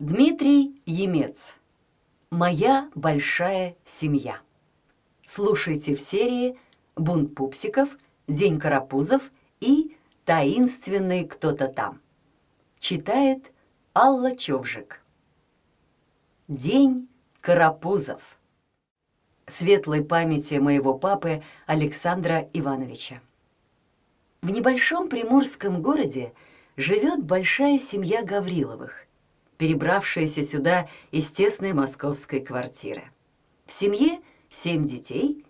Дмитрий Емец. Моя большая семья. Слушайте в серии «Бунт пупсиков», «День карапузов» и «Таинственный кто-то там». Читает Алла Човжик. День карапузов. Светлой памяти моего папы Александра Ивановича. В небольшом приморском городе живет большая семья Гавриловых – перебравшаяся сюда из тесной московской квартиры. В семье семь детей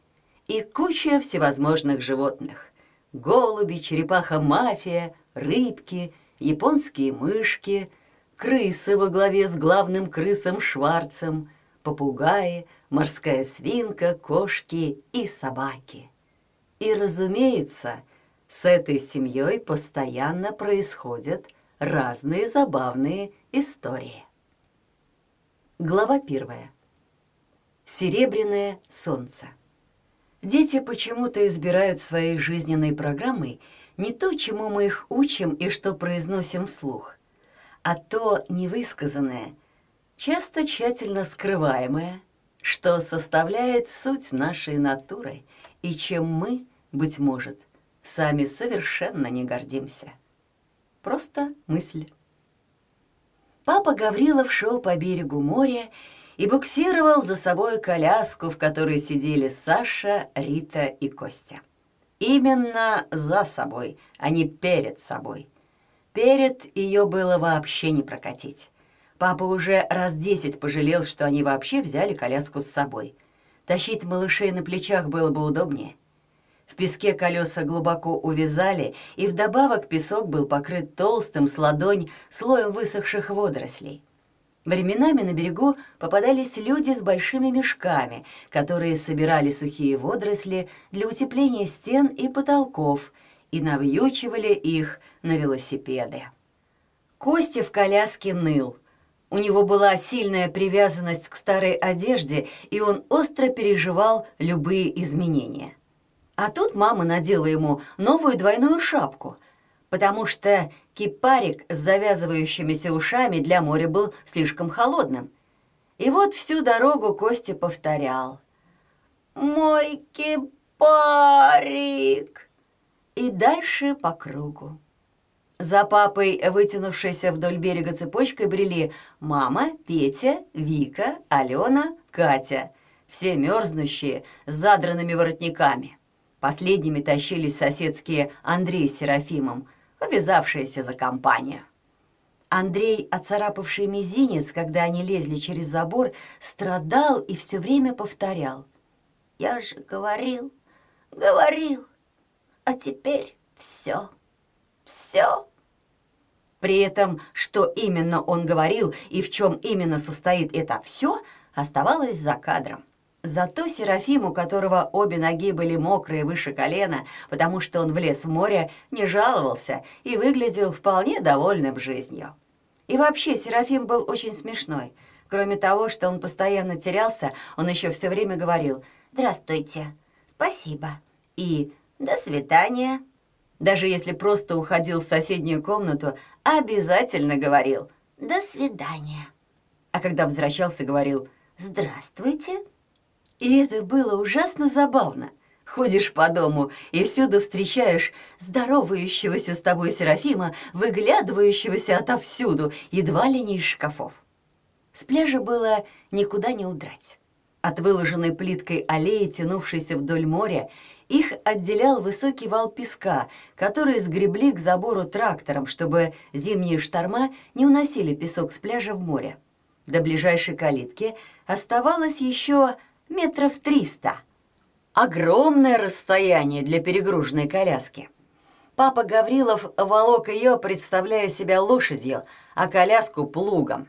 и куча всевозможных животных. Голуби, черепаха-мафия, рыбки, японские мышки, крысы во главе с главным крысом Шварцем, попугаи, морская свинка, кошки и собаки. И, разумеется, с этой семьей постоянно происходят разные забавные истории. Глава первая. Серебряное солнце. Дети почему-то избирают своей жизненной программой не то, чему мы их учим и что произносим вслух, а то невысказанное, часто тщательно скрываемое, что составляет суть нашей натуры и чем мы, быть может, сами совершенно не гордимся. Просто мысль. Папа Гаврилов шел по берегу моря и буксировал за собой коляску, в которой сидели Саша, Рита и Костя. Именно за собой, а не перед собой. Перед ее было вообще не прокатить. Папа уже раз десять пожалел, что они вообще взяли коляску с собой. Тащить малышей на плечах было бы удобнее. В песке колеса глубоко увязали, и вдобавок песок был покрыт толстым с ладонь слоем высохших водорослей. Временами на берегу попадались люди с большими мешками, которые собирали сухие водоросли для утепления стен и потолков и навьючивали их на велосипеды. Костя в коляске ныл. У него была сильная привязанность к старой одежде, и он остро переживал любые изменения. А тут мама надела ему новую двойную шапку, потому что кипарик с завязывающимися ушами для моря был слишком холодным. И вот всю дорогу Костя повторял. «Мой кипарик!» И дальше по кругу. За папой, вытянувшейся вдоль берега цепочкой, брели мама, Петя, Вика, Алена, Катя. Все мерзнущие, с задранными воротниками. Последними тащились соседские Андрей с Серафимом, увязавшиеся за компанию. Андрей, оцарапавший мизинец, когда они лезли через забор, страдал и все время повторял. «Я же говорил, говорил, а теперь все, все». При этом, что именно он говорил и в чем именно состоит это «все», оставалось за кадром. Зато Серафим, у которого обе ноги были мокрые выше колена, потому что он влез в море, не жаловался и выглядел вполне довольным жизнью. И вообще Серафим был очень смешной. Кроме того, что он постоянно терялся, он еще все время говорил «Здравствуйте», «Спасибо» и «До свидания». Даже если просто уходил в соседнюю комнату, обязательно говорил «До свидания». А когда возвращался, говорил «Здравствуйте». И это было ужасно забавно. Ходишь по дому и всюду встречаешь здоровающегося с тобой Серафима, выглядывающегося отовсюду, едва ли не из шкафов. С пляжа было никуда не удрать. От выложенной плиткой аллеи, тянувшейся вдоль моря, их отделял высокий вал песка, который сгребли к забору трактором, чтобы зимние шторма не уносили песок с пляжа в море. До ближайшей калитки оставалось еще метров триста. Огромное расстояние для перегруженной коляски. Папа Гаврилов волок ее, представляя себя лошадью, а коляску — плугом.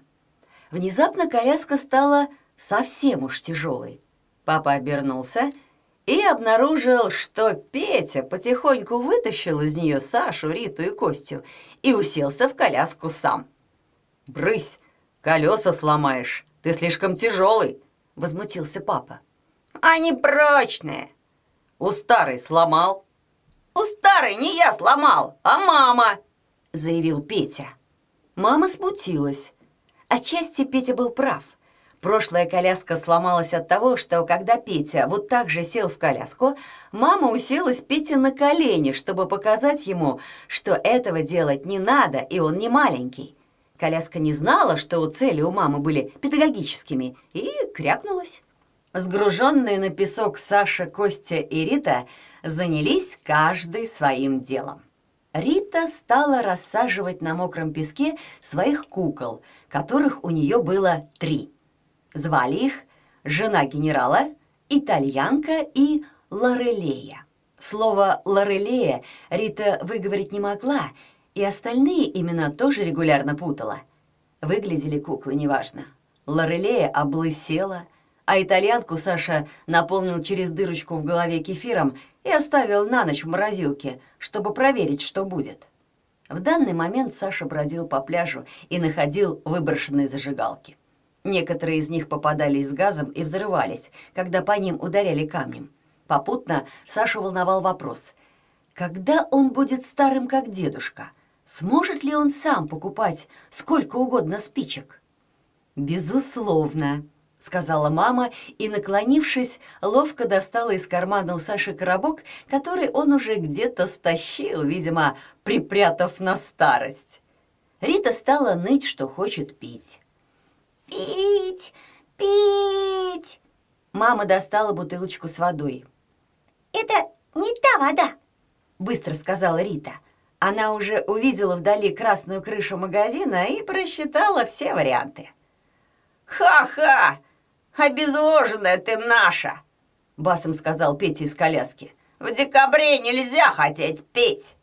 Внезапно коляска стала совсем уж тяжелой. Папа обернулся и обнаружил, что Петя потихоньку вытащил из нее Сашу, Риту и Костю и уселся в коляску сам. «Брысь, колеса сломаешь, ты слишком тяжелый», — возмутился папа. «Они прочные!» «У старой сломал?» «У старой не я сломал, а мама!» — заявил Петя. Мама смутилась. Отчасти Петя был прав. Прошлая коляска сломалась от того, что когда Петя вот так же сел в коляску, мама уселась Пете на колени, чтобы показать ему, что этого делать не надо, и он не маленький. Коляска не знала, что цели у мамы были педагогическими, и крякнулась. Сгруженные на песок Саша, Костя и Рита занялись каждый своим делом. Рита стала рассаживать на мокром песке своих кукол, которых у нее было три. Звали их жена генерала, итальянка и Лорелея. Слово «Лорелея» Рита выговорить не могла, и остальные имена тоже регулярно путала. Выглядели куклы неважно. Лорелея облысела, а итальянку Саша наполнил через дырочку в голове кефиром и оставил на ночь в морозилке, чтобы проверить, что будет. В данный момент Саша бродил по пляжу и находил выброшенные зажигалки. Некоторые из них попадались с газом и взрывались, когда по ним ударяли камнем. Попутно Сашу волновал вопрос. Когда он будет старым, как дедушка? Сможет ли он сам покупать сколько угодно спичек? «Безусловно», — сказала мама и, наклонившись, ловко достала из кармана у Саши коробок, который он уже где-то стащил, видимо, припрятав на старость. Рита стала ныть, что хочет пить. «Пить! Пить!» Мама достала бутылочку с водой. «Это не та вода!» — быстро сказала Рита. Она уже увидела вдали красную крышу магазина и просчитала все варианты. «Ха-ха! «Обезвоженная ты наша!» — басом сказал Петя из коляски. «В декабре нельзя хотеть петь!»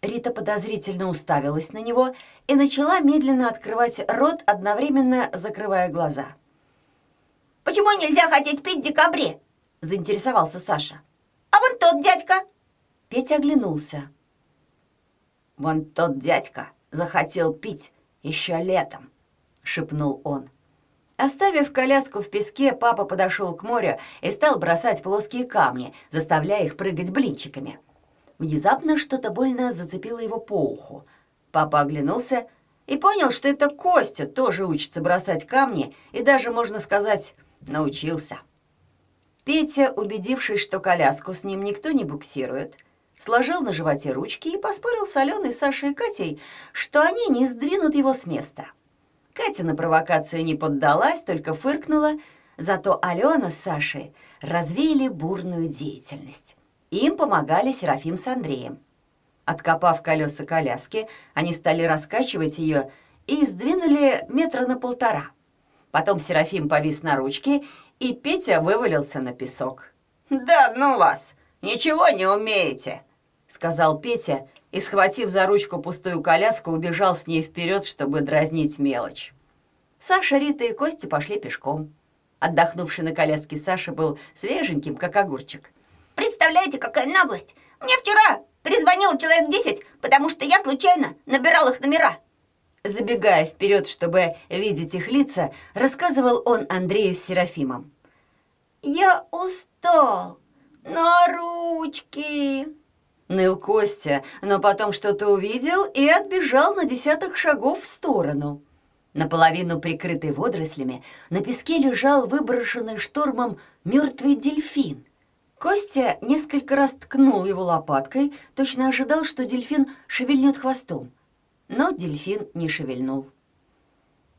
Рита подозрительно уставилась на него и начала медленно открывать рот, одновременно закрывая глаза. «Почему нельзя хотеть петь в декабре?» — заинтересовался Саша. «А вон тот дядька!» Петя оглянулся. «Вон тот дядька захотел пить еще летом», — шепнул он. Оставив коляску в песке, папа подошел к морю и стал бросать плоские камни, заставляя их прыгать блинчиками. Внезапно что-то больно зацепило его по уху. Папа оглянулся и понял, что это Костя тоже учится бросать камни и даже, можно сказать, научился. Петя, убедившись, что коляску с ним никто не буксирует, сложил на животе ручки и поспорил с Аленой, Сашей и Катей, что они не сдвинут его с места. Катя на провокацию не поддалась, только фыркнула, зато Алена с Сашей развеяли бурную деятельность. Им помогали Серафим с Андреем. Откопав колеса коляски, они стали раскачивать ее и сдвинули метра на полтора. Потом Серафим повис на ручке, и Петя вывалился на песок. «Да ну вас! Ничего не умеете!» — сказал Петя и, схватив за ручку пустую коляску, убежал с ней вперед, чтобы дразнить мелочь. Саша, Рита и Костя пошли пешком. Отдохнувший на коляске Саша был свеженьким, как огурчик. «Представляете, какая наглость! Мне вчера перезвонил человек десять, потому что я случайно набирал их номера!» Забегая вперед, чтобы видеть их лица, рассказывал он Андрею с Серафимом. «Я устал! На ручки!» Ныл Костя, но потом что-то увидел и отбежал на десяток шагов в сторону. Наполовину прикрытый водорослями, на песке лежал выброшенный штормом мертвый дельфин. Костя несколько раз ткнул его лопаткой, точно ожидал, что дельфин шевельнет хвостом. Но дельфин не шевельнул.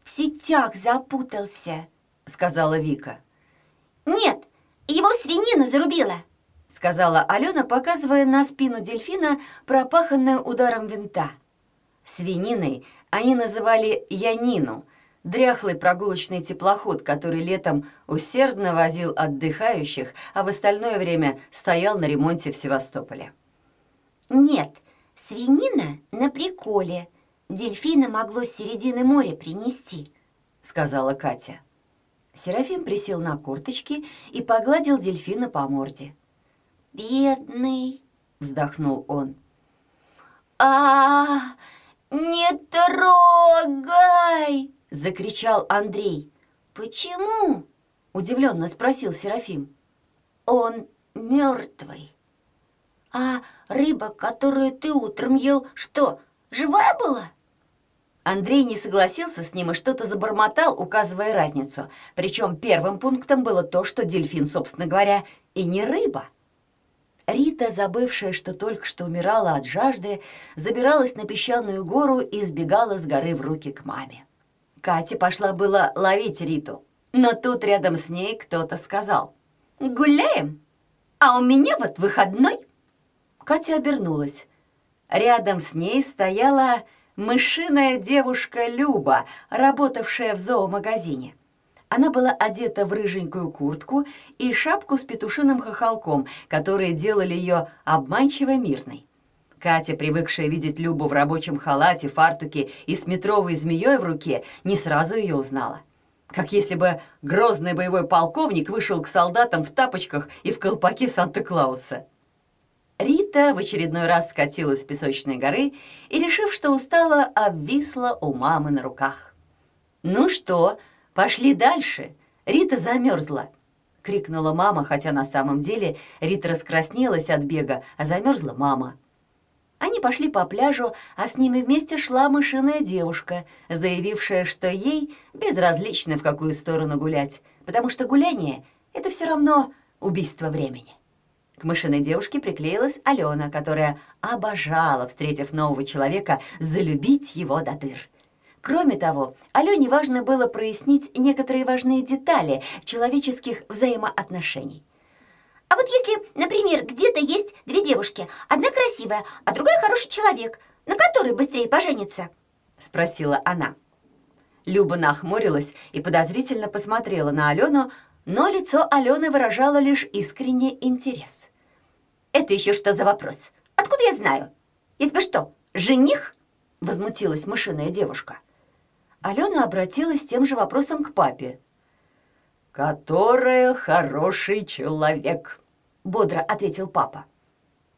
«В сетях запутался», — сказала Вика. «Нет, его свинина зарубила», сказала Алена, показывая на спину дельфина, пропаханную ударом винта. Свининой они называли Янину, дряхлый прогулочный теплоход, который летом усердно возил отдыхающих, а в остальное время стоял на ремонте в Севастополе. «Нет, свинина на приколе. Дельфина могло с середины моря принести», — сказала Катя. Серафим присел на курточки и погладил дельфина по морде. «Бедный!» — вздохнул он. а, не трогай!» — закричал Андрей. «Почему?» — удивленно спросил Серафим. «Он мертвый. А рыба, которую ты утром ел, что, живая была?» Андрей не согласился с ним и что-то забормотал, указывая разницу. Причем первым пунктом было то, что дельфин, собственно говоря, и не рыба. Рита, забывшая, что только что умирала от жажды, забиралась на песчаную гору и сбегала с горы в руки к маме. Катя пошла было ловить Риту, но тут рядом с ней кто-то сказал «Гуляем? А у меня вот выходной». Катя обернулась. Рядом с ней стояла мышиная девушка Люба, работавшая в зоомагазине. Она была одета в рыженькую куртку и шапку с петушиным хохолком, которые делали ее обманчиво мирной. Катя, привыкшая видеть Любу в рабочем халате, фартуке и с метровой змеей в руке, не сразу ее узнала. Как если бы грозный боевой полковник вышел к солдатам в тапочках и в колпаке Санта-Клауса. Рита в очередной раз скатилась с песочной горы и, решив, что устала, обвисла у мамы на руках. «Ну что, пошли дальше? Рита замерзла!» — крикнула мама, хотя на самом деле Рита раскраснелась от бега, а замерзла мама. Они пошли по пляжу, а с ними вместе шла мышиная девушка, заявившая, что ей безразлично в какую сторону гулять, потому что гуляние — это все равно убийство времени. К мышиной девушке приклеилась Алена, которая обожала, встретив нового человека, залюбить его до дыр. Кроме того, Алене важно было прояснить некоторые важные детали человеческих взаимоотношений. А вот если, например, где-то есть две девушки, одна красивая, а другая хороший человек, на которой быстрее пожениться? Спросила она. Люба нахмурилась и подозрительно посмотрела на Алену, но лицо Алены выражало лишь искренний интерес. «Это еще что за вопрос? Откуда я знаю? Если бы что, жених?» Возмутилась мышиная девушка. Алена обратилась тем же вопросом к папе. «Которая хороший человек», — бодро ответил папа.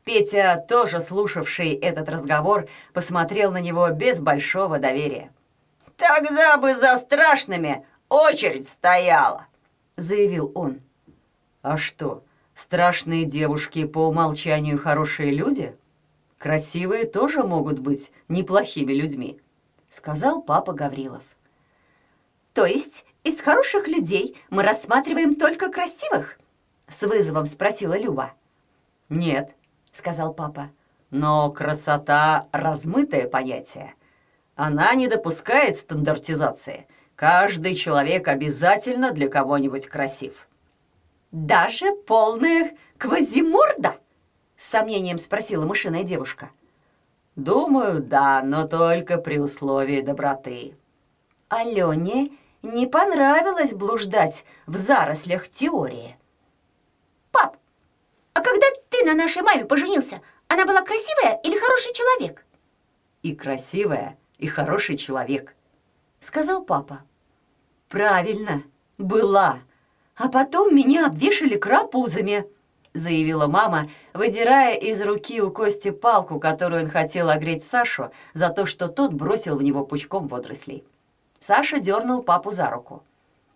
Петя, тоже слушавший этот разговор, посмотрел на него без большого доверия. «Тогда бы за страшными очередь стояла», — заявил он. «А что, Страшные девушки по умолчанию хорошие люди? Красивые тоже могут быть неплохими людьми, сказал папа Гаврилов. То есть из хороших людей мы рассматриваем только красивых? С вызовом спросила Люба. Нет, сказал папа. Но красота — размытое понятие. Она не допускает стандартизации. Каждый человек обязательно для кого-нибудь красив. «Даже полная квазиморда?» — с сомнением спросила мышиная девушка. «Думаю, да, но только при условии доброты». Алене не понравилось блуждать в зарослях теории. «Пап, а когда ты на нашей маме поженился, она была красивая или хороший человек?» «И красивая, и хороший человек», — сказал папа. «Правильно, была», а потом меня обвешали крапузами», — заявила мама, выдирая из руки у Кости палку, которую он хотел огреть Сашу за то, что тот бросил в него пучком водорослей. Саша дернул папу за руку.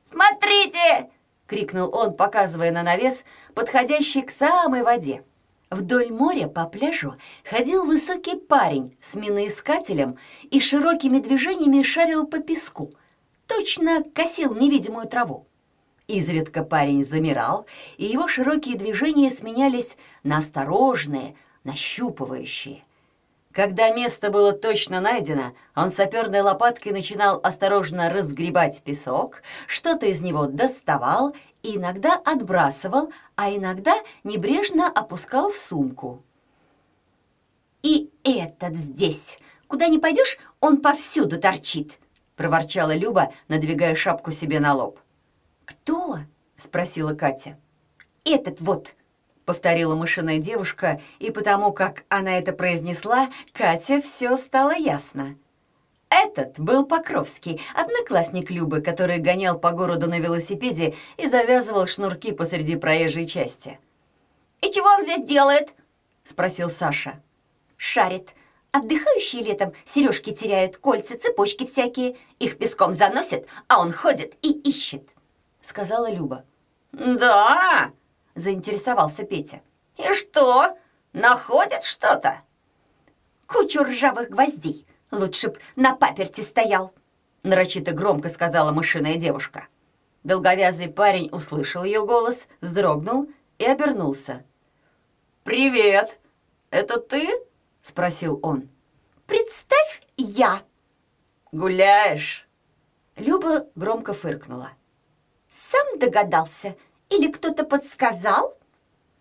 «Смотрите!» — крикнул он, показывая на навес, подходящий к самой воде. Вдоль моря по пляжу ходил высокий парень с миноискателем и широкими движениями шарил по песку, точно косил невидимую траву. Изредка парень замирал, и его широкие движения сменялись на осторожные, нащупывающие. Когда место было точно найдено, он саперной лопаткой начинал осторожно разгребать песок, что-то из него доставал и иногда отбрасывал, а иногда небрежно опускал в сумку. «И этот здесь! Куда ни пойдешь, он повсюду торчит!» — проворчала Люба, надвигая шапку себе на лоб. «Кто?» — спросила Катя. «Этот вот», — повторила мышиная девушка, и потому как она это произнесла, Катя все стало ясно. Этот был Покровский, одноклассник Любы, который гонял по городу на велосипеде и завязывал шнурки посреди проезжей части. «И чего он здесь делает?» — спросил Саша. «Шарит. Отдыхающие летом сережки теряют, кольца, цепочки всякие. Их песком заносят, а он ходит и ищет». — сказала Люба. «Да!» — заинтересовался Петя. «И что, находят что-то?» «Кучу ржавых гвоздей, Лучше б на паперти стоял, нарочито громко сказала мышиная девушка. Долговязый парень услышал ее голос, вздрогнул и обернулся. «Привет! Это ты?» — спросил он. «Представь, я!» «Гуляешь?» Люба громко фыркнула. «Сам догадался? Или кто-то подсказал?»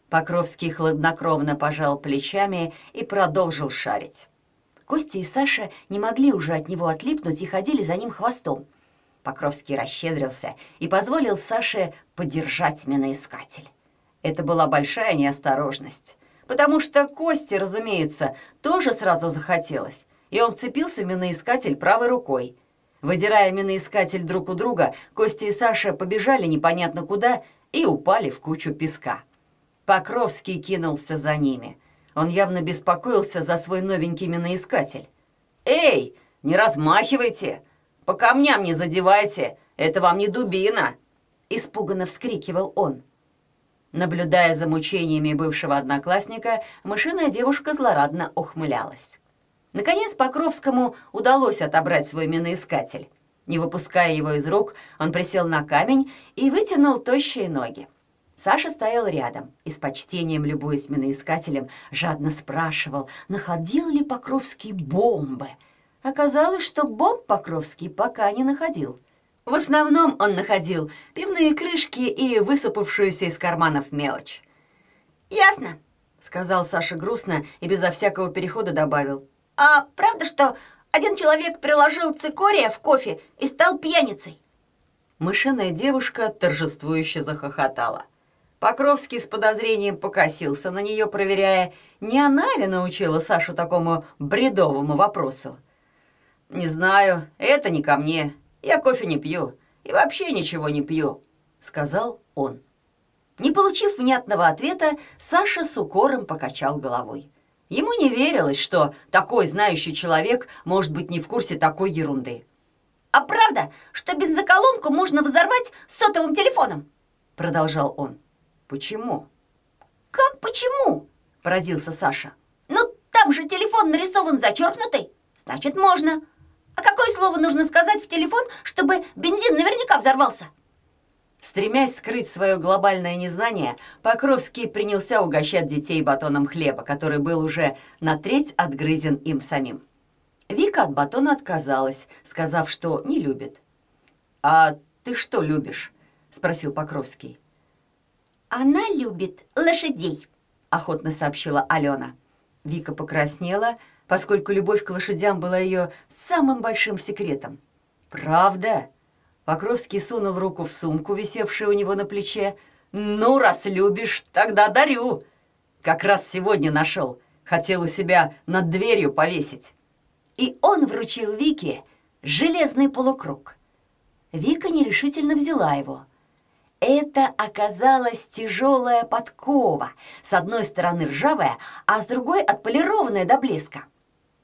Покровский хладнокровно пожал плечами и продолжил шарить. Костя и Саша не могли уже от него отлипнуть и ходили за ним хвостом. Покровский расщедрился и позволил Саше подержать миноискатель. Это была большая неосторожность, потому что Косте, разумеется, тоже сразу захотелось, и он вцепился в миноискатель правой рукой. Выдирая миноискатель друг у друга, Костя и Саша побежали непонятно куда и упали в кучу песка. Покровский кинулся за ними. Он явно беспокоился за свой новенький миноискатель. «Эй, не размахивайте! По камням не задевайте! Это вам не дубина!» Испуганно вскрикивал он. Наблюдая за мучениями бывшего одноклассника, мышиная девушка злорадно ухмылялась. Наконец Покровскому удалось отобрать свой миноискатель. Не выпуская его из рук, он присел на камень и вытянул тощие ноги. Саша стоял рядом и с почтением, любуясь миноискателем, жадно спрашивал, находил ли Покровский бомбы. Оказалось, что бомб Покровский пока не находил. В основном он находил пивные крышки и высыпавшуюся из карманов мелочь. «Ясно», — сказал Саша грустно и безо всякого перехода добавил. «А правда, что один человек приложил цикория в кофе и стал пьяницей?» Мышиная девушка торжествующе захохотала. Покровский с подозрением покосился на нее, проверяя, не она ли научила Сашу такому бредовому вопросу. «Не знаю, это не ко мне. Я кофе не пью и вообще ничего не пью», — сказал он. Не получив внятного ответа, Саша с укором покачал головой. Ему не верилось, что такой знающий человек может быть не в курсе такой ерунды. «А правда, что бензоколонку можно взорвать сотовым телефоном?» — продолжал он. «Почему?» «Как почему?» – поразился Саша. «Ну, там же телефон нарисован зачеркнутый. Значит, можно. А какое слово нужно сказать в телефон, чтобы бензин наверняка взорвался?» Стремясь скрыть свое глобальное незнание, Покровский принялся угощать детей батоном хлеба, который был уже на треть отгрызен им самим. Вика от батона отказалась, сказав, что не любит. «А ты что любишь?» – спросил Покровский. «Она любит лошадей», — охотно сообщила Алена. Вика покраснела, поскольку любовь к лошадям была ее самым большим секретом. «Правда?» Покровский сунул руку в сумку, висевшую у него на плече. «Ну, раз любишь, тогда дарю. Как раз сегодня нашел. Хотел у себя над дверью повесить». И он вручил Вике железный полукруг. Вика нерешительно взяла его — это оказалась тяжелая подкова, с одной стороны ржавая, а с другой отполированная до блеска.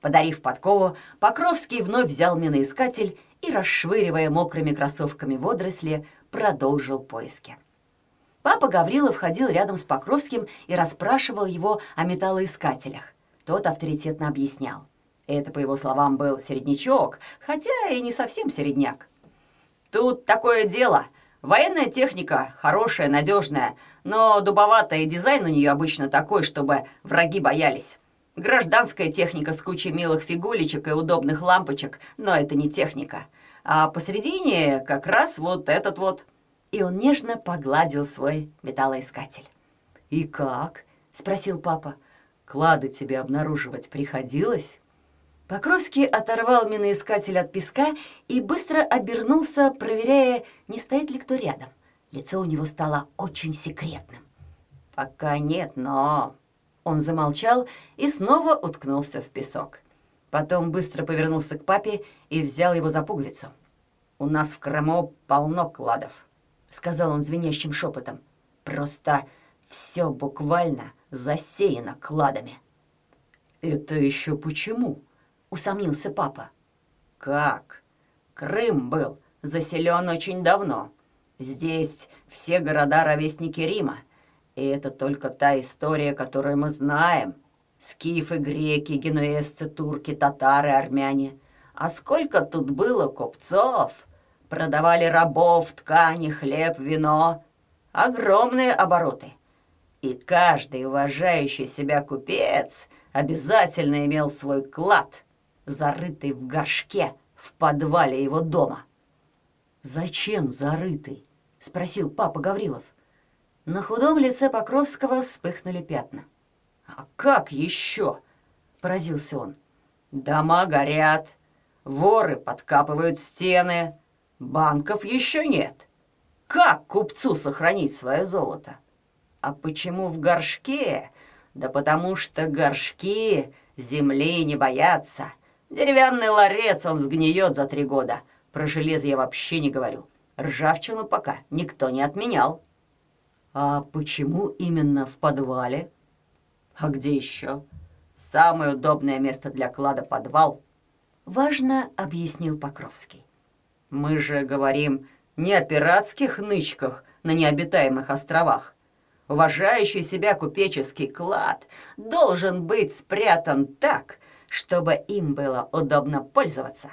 Подарив подкову, Покровский вновь взял миноискатель и, расшвыривая мокрыми кроссовками водоросли, продолжил поиски. Папа Гаврилов ходил рядом с Покровским и расспрашивал его о металлоискателях. Тот авторитетно объяснял. Это, по его словам, был середнячок, хотя и не совсем середняк. «Тут такое дело», Военная техника хорошая, надежная, но дубоватая и дизайн у нее обычно такой, чтобы враги боялись. Гражданская техника с кучей милых фигулечек и удобных лампочек, но это не техника. А посередине как раз вот этот вот. И он нежно погладил свой металлоискатель. «И как?» — спросил папа. «Клады тебе обнаруживать приходилось?» Покровский оторвал миноискатель от песка и быстро обернулся, проверяя, не стоит ли кто рядом. Лицо у него стало очень секретным. «Пока нет, но...» Он замолчал и снова уткнулся в песок. Потом быстро повернулся к папе и взял его за пуговицу. «У нас в Крыму полно кладов», — сказал он звенящим шепотом. «Просто все буквально засеяно кладами». «Это еще почему?» усомнился папа. «Как? Крым был заселен очень давно. Здесь все города — ровесники Рима. И это только та история, которую мы знаем. Скифы, греки, генуэзцы, турки, татары, армяне. А сколько тут было купцов! Продавали рабов, ткани, хлеб, вино. Огромные обороты. И каждый уважающий себя купец обязательно имел свой клад, зарытый в горшке в подвале его дома. «Зачем зарытый?» — спросил папа Гаврилов. На худом лице Покровского вспыхнули пятна. «А как еще?» — поразился он. «Дома горят, воры подкапывают стены, банков еще нет. Как купцу сохранить свое золото? А почему в горшке? Да потому что горшки земли не боятся. Деревянный ларец он сгниет за три года. Про железо я вообще не говорю. Ржавчину пока никто не отменял». «А почему именно в подвале?» А где еще? Самое удобное место для клада — подвал. Важно объяснил Покровский. Мы же говорим не о пиратских нычках на необитаемых островах. Уважающий себя купеческий клад должен быть спрятан так, чтобы им было удобно пользоваться.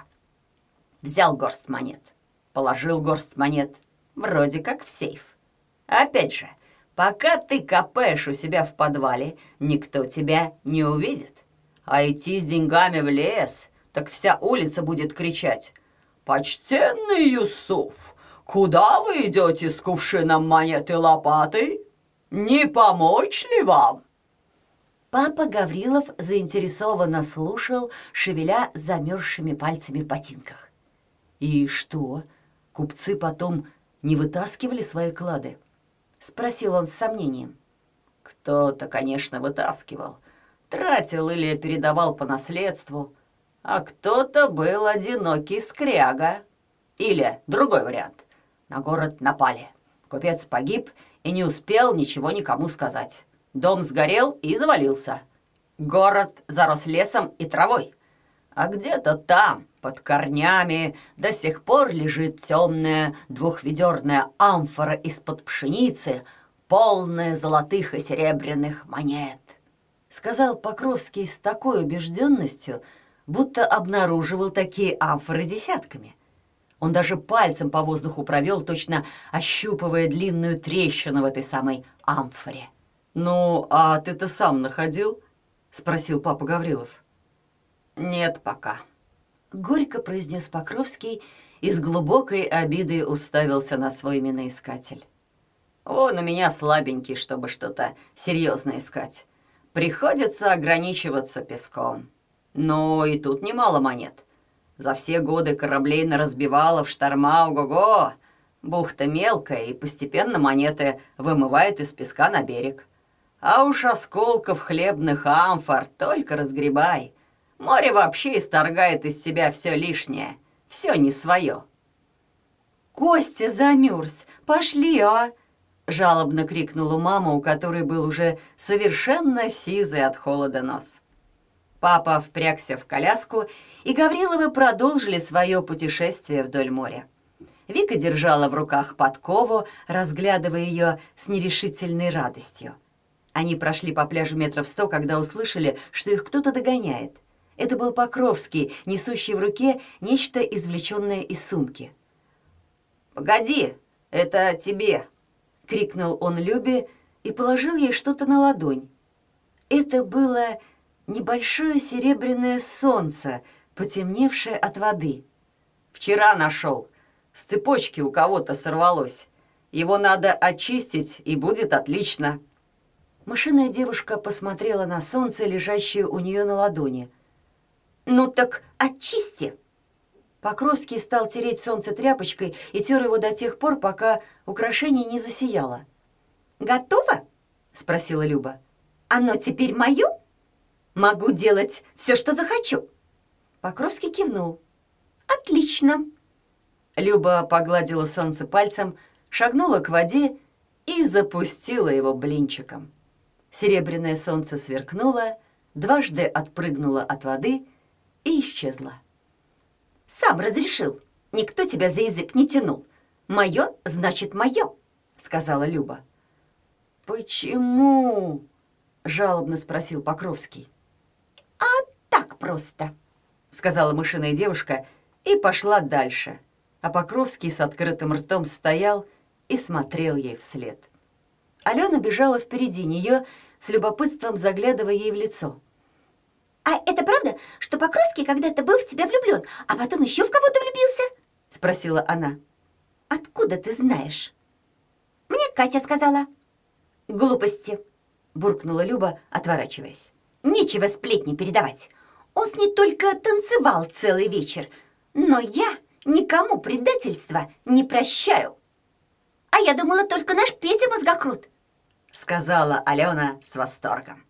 Взял горсть монет, положил горсть монет, вроде как в сейф. Опять же, Пока ты копаешь у себя в подвале, никто тебя не увидит. А идти с деньгами в лес, так вся улица будет кричать. «Почтенный Юсуф, куда вы идете с кувшином монеты лопатой? Не помочь ли вам?» Папа Гаврилов заинтересованно слушал, шевеля замерзшими пальцами в ботинках. «И что, купцы потом не вытаскивали свои клады?» — спросил он с сомнением. «Кто-то, конечно, вытаскивал, тратил или передавал по наследству, а кто-то был одинокий скряга. Или другой вариант. На город напали. Купец погиб и не успел ничего никому сказать. Дом сгорел и завалился. Город зарос лесом и травой. А где-то там, под корнями, до сих пор лежит темная двухведерная амфора из-под пшеницы, полная золотых и серебряных монет. Сказал Покровский с такой убежденностью, будто обнаруживал такие амфоры десятками. Он даже пальцем по воздуху провел, точно ощупывая длинную трещину в этой самой амфоре. «Ну, а ты-то сам находил?» — спросил папа Гаврилов. «Нет пока», — горько произнес Покровский и с глубокой обидой уставился на свой миноискатель. «Он у меня слабенький, чтобы что-то серьезное искать. Приходится ограничиваться песком. Но и тут немало монет. За все годы кораблей наразбивало в шторма ого-го. Бухта мелкая, и постепенно монеты вымывает из песка на берег. А уж осколков хлебных амфор только разгребай». Море вообще исторгает из себя все лишнее, все не свое. «Костя замерз! Пошли, а!» Жалобно крикнула мама, у которой был уже совершенно сизый от холода нос. Папа впрягся в коляску, и Гавриловы продолжили свое путешествие вдоль моря. Вика держала в руках подкову, разглядывая ее с нерешительной радостью. Они прошли по пляжу метров сто, когда услышали, что их кто-то догоняет — это был Покровский, несущий в руке нечто извлеченное из сумки. «Погоди, это тебе!» — крикнул он Любе и положил ей что-то на ладонь. Это было небольшое серебряное солнце, потемневшее от воды. «Вчера нашел. С цепочки у кого-то сорвалось. Его надо очистить, и будет отлично». Машинная девушка посмотрела на солнце, лежащее у нее на ладони — «Ну так очисти!» Покровский стал тереть солнце тряпочкой и тер его до тех пор, пока украшение не засияло. «Готово?» — спросила Люба. «Оно теперь мое? Могу делать все, что захочу». Покровский кивнул. «Отлично!» Люба погладила солнце пальцем, шагнула к воде и запустила его блинчиком. Серебряное солнце сверкнуло, дважды отпрыгнуло от воды и исчезла. «Сам разрешил. Никто тебя за язык не тянул. Мое значит мое», — сказала Люба. «Почему?» — жалобно спросил Покровский. «А так просто», — сказала мышиная девушка и пошла дальше. А Покровский с открытым ртом стоял и смотрел ей вслед. Алена бежала впереди нее, с любопытством заглядывая ей в лицо. «А это правда, что Покровский когда-то был в тебя влюблен, а потом еще в кого-то влюбился?» — спросила она. «Откуда ты знаешь?» «Мне Катя сказала». «Глупости», — буркнула Люба, отворачиваясь. «Нечего сплетни передавать. Он с ней только танцевал целый вечер, но я никому предательства не прощаю». «А я думала, только наш Петя мозгокрут», — сказала Алена с восторгом.